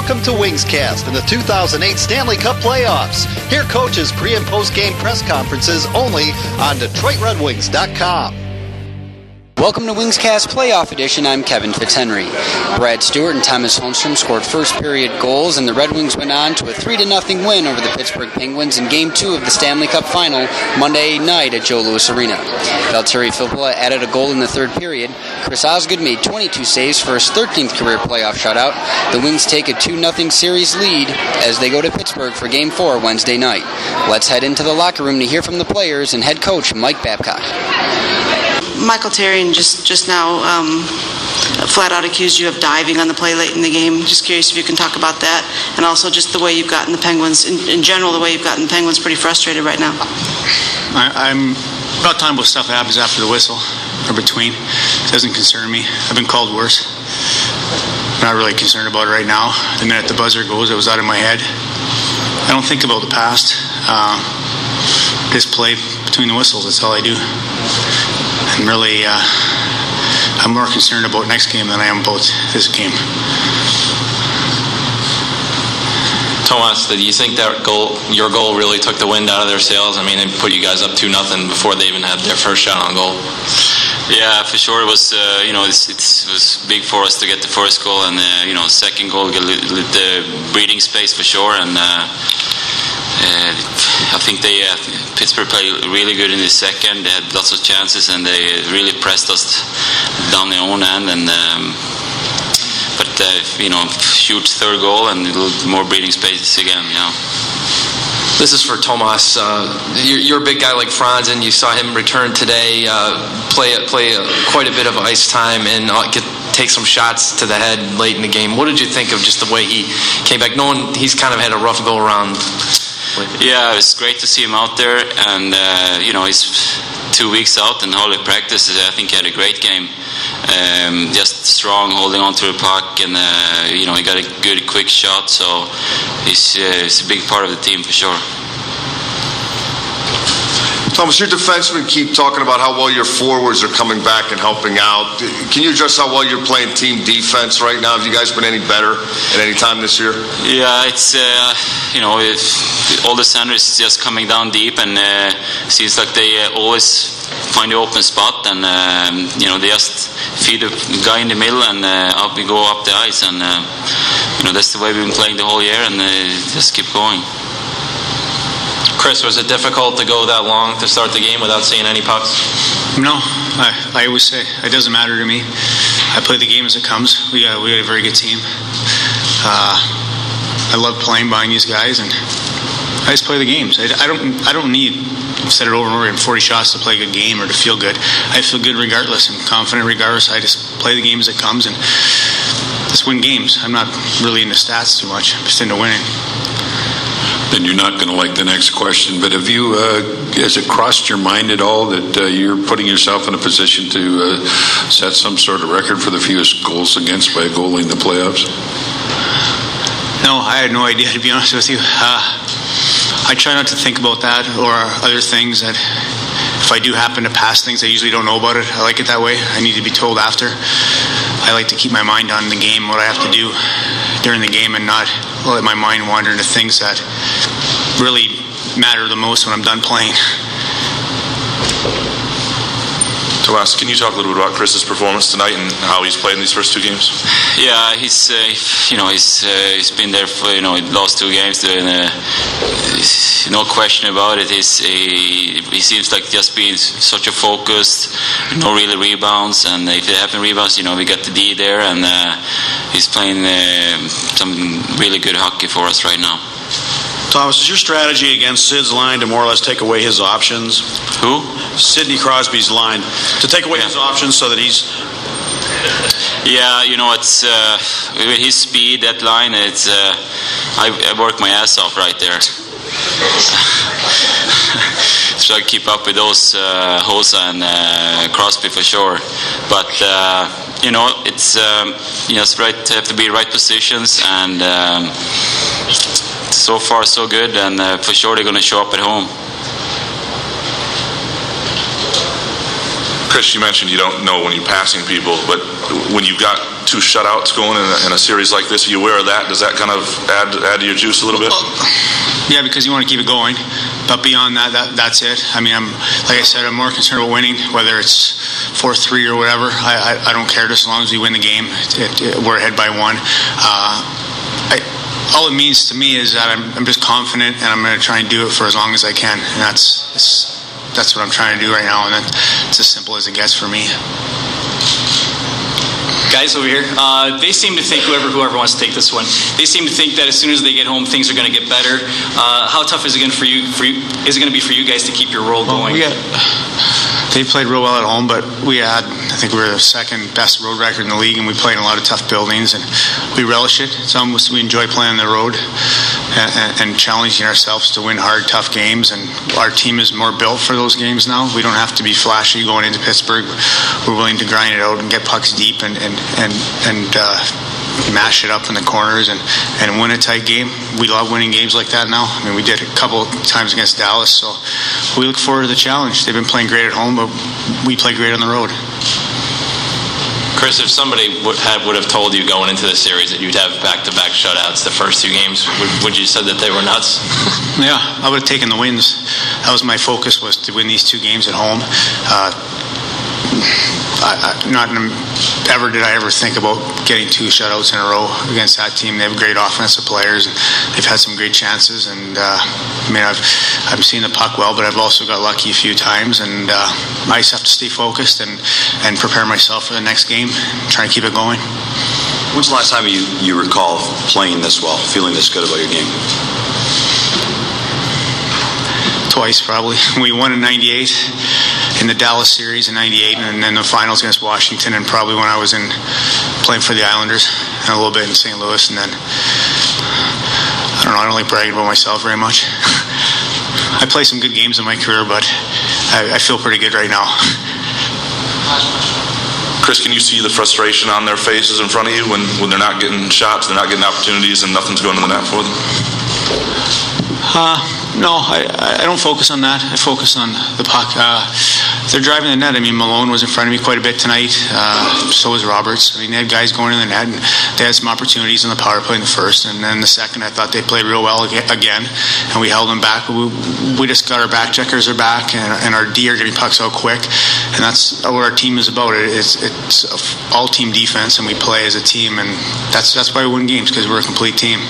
Welcome to Wingscast and the 2008 Stanley Cup playoffs. Hear coaches' pre and post game press conferences only on DetroitRedWings.com. Welcome to Wingscast Playoff Edition. I'm Kevin Fitzhenry. Brad Stuart and Thomas Holmstrom scored first period goals, and the Red Wings went on to a 3 0 win over the Pittsburgh Penguins in Game 2 of the Stanley Cup Final Monday night at Joe Louis Arena. Valtteri Filppula added a goal in the third period. Chris Osgood made 22 saves for his 13th career playoff shutout. The Wings take a 2 0 series lead as they go to Pittsburgh for Game 4 Wednesday night. Let's head into the locker room to hear from the players and head coach Mike Babcock. Michael Therrien just just now um, flat out accused you of diving on the play late in the game. Just curious if you can talk about that, and also just the way you've gotten the Penguins in, in general, the way you've gotten the Penguins pretty frustrated right now. I, I'm about time with stuff happens after the whistle or between. It doesn't concern me. I've been called worse. I'm not really concerned about it right now. The minute the buzzer goes, it was out of my head. I don't think about the past. Uh, just play between the whistles. That's all I do. And really, uh, I'm more concerned about next game than I am about this game. Thomas, do you think that goal, your goal, really took the wind out of their sails? I mean, it put you guys up two nothing before they even had their first shot on goal. Yeah, for sure. It was uh, you know it's, it's, it was big for us to get the first goal and uh, you know second goal get the breathing space for sure and. Uh, uh, I think they uh, Pittsburgh played really good in the second. They had lots of chances and they really pressed us down their own end. And um, but uh, you know, huge third goal and a little more breathing space again. Know. This is for Tomas. Uh, you're, you're, a big guy like Franz, and you saw him return today, uh, play play quite a bit of ice time, and uh, get take some shots to the head late in the game. What did you think of just the way he came back, knowing he's kind of had a rough go around? Yeah, it's great to see him out there, and uh, you know he's two weeks out in holy practice. I think he had a great game. Um, just strong, holding on to the puck, and uh, you know he got a good, quick shot. So he's, uh, he's a big part of the team for sure. Thomas, your defensemen keep talking about how well your forwards are coming back and helping out. Can you address how well you're playing team defense right now? Have you guys been any better at any time this year? Yeah, it's uh, you know all the centers just coming down deep, and uh, seems like they uh, always find the open spot, and um, you know they just feed the guy in the middle, and uh, up we go up the ice, and uh, you know that's the way we've been playing the whole year, and uh, just keep going. Chris, was it difficult to go that long to start the game without seeing any pucks? No, I, I always say it doesn't matter to me. I play the game as it comes. We got, we got a very good team. Uh, I love playing behind these guys, and I just play the games. I, I don't I don't need I've said it over and over again 40 shots to play a good game or to feel good. I feel good regardless and confident regardless. I just play the game as it comes and just win games. I'm not really into stats too much. I'm just into winning then you're not going to like the next question. But have you, uh, has it crossed your mind at all that uh, you're putting yourself in a position to uh, set some sort of record for the fewest goals against by a in the playoffs? No, I had no idea, to be honest with you. Uh, I try not to think about that or other things that if I do happen to pass things, I usually don't know about it. I like it that way. I need to be told after. I like to keep my mind on the game, what I have to do during the game, and not let my mind wander into things that really matter the most when I'm done playing. Tomas, can you talk a little bit about Chris's performance tonight and how he's played in these first two games? Yeah, he's uh, you know he's uh, he's been there for you know last two games, and uh, no question about it. He's he, he seems like just being such a focused, no really rebounds, and if it happen rebounds, you know we got the D there, and he's playing uh, some really good hockey for us right now. Thomas, is your strategy against Sid's line to more or less take away his options? Who? Sidney Crosby's line. To take away yeah. his options so that he's. Yeah, you know, it's uh, with his speed, that line, it's. Uh, I, I work my ass off right there. Try to keep up with those uh, Hossa and uh, Crosby for sure. But, uh, you know, it's um, just right, have to be right positions and. Um, so far so good, and uh, for sure they're going to show up at home. Chris, you mentioned you don't know when you're passing people, but when you've got two shutouts going in a, in a series like this. Are you aware of that? Does that kind of add add to your juice a little bit? Yeah, because you want to keep it going. But beyond that, that that's it. I mean, I'm like I said, I'm more concerned about winning, whether it's four three or whatever. I, I, I don't care just as long as we win the game. It, it, we're ahead by one. Uh, I, all it means to me is that I'm, I'm just confident and I'm going to try and do it for as long as I can. And that's that's what I'm trying to do right now. And it's as simple as it gets for me guys over here, uh, they seem to think whoever whoever wants to take this one, they seem to think that as soon as they get home, things are going to get better. Uh, how tough is it going for you? For you, is it going to be for you guys to keep your roll going? Well, we they played real well at home, but we had, I think, we're the second best road record in the league, and we play in a lot of tough buildings, and we relish it. It's almost we enjoy playing on the road and, and, challenging ourselves to win hard, tough games. And our team is more built for those games now. We don't have to be flashy going into Pittsburgh. We're willing to grind it out and get pucks deep and and and and. Uh, mash it up in the corners and, and win a tight game. We love winning games like that now. I mean, we did a couple times against Dallas, so we look forward to the challenge. They've been playing great at home, but we play great on the road. Chris, if somebody would have, would have told you going into the series that you'd have back-to-back shutouts the first two games, would, would you said that they were nuts? yeah, I would have taken the wins. That was my focus was to win these two games at home. Uh, I, I, not ever did I ever think about getting two shutouts in a row against that team. They have great offensive players, and they've had some great chances. And uh, I mean, I've I've seen the puck well, but I've also got lucky a few times. And uh, I just have to stay focused and and prepare myself for the next game. Try and keep it going. When's the last time you you recall playing this well, feeling this good about your game? Twice, probably. We won in '98 in the Dallas series in '98, and then the finals against Washington, and probably when I was in playing for the Islanders, and a little bit in St. Louis, and then I don't know. I don't like bragging about myself very much. I play some good games in my career, but I, I feel pretty good right now. Chris, can you see the frustration on their faces in front of you when, when they're not getting shots, they're not getting opportunities, and nothing's going to the net for them? Uh, no, I, I don't focus on that. I focus on the puck. Uh, they're driving the net. I mean, Malone was in front of me quite a bit tonight. Uh, so was Roberts. I mean, they had guys going in the net, and they had some opportunities in the power play in the first, and then the second, I thought they played real well again, and we held them back. We, we just got our back checkers are back, and, and our D are getting pucks out quick, and that's what our team is about. It's it's all team defense, and we play as a team, and that's that's why we win games because we're a complete team.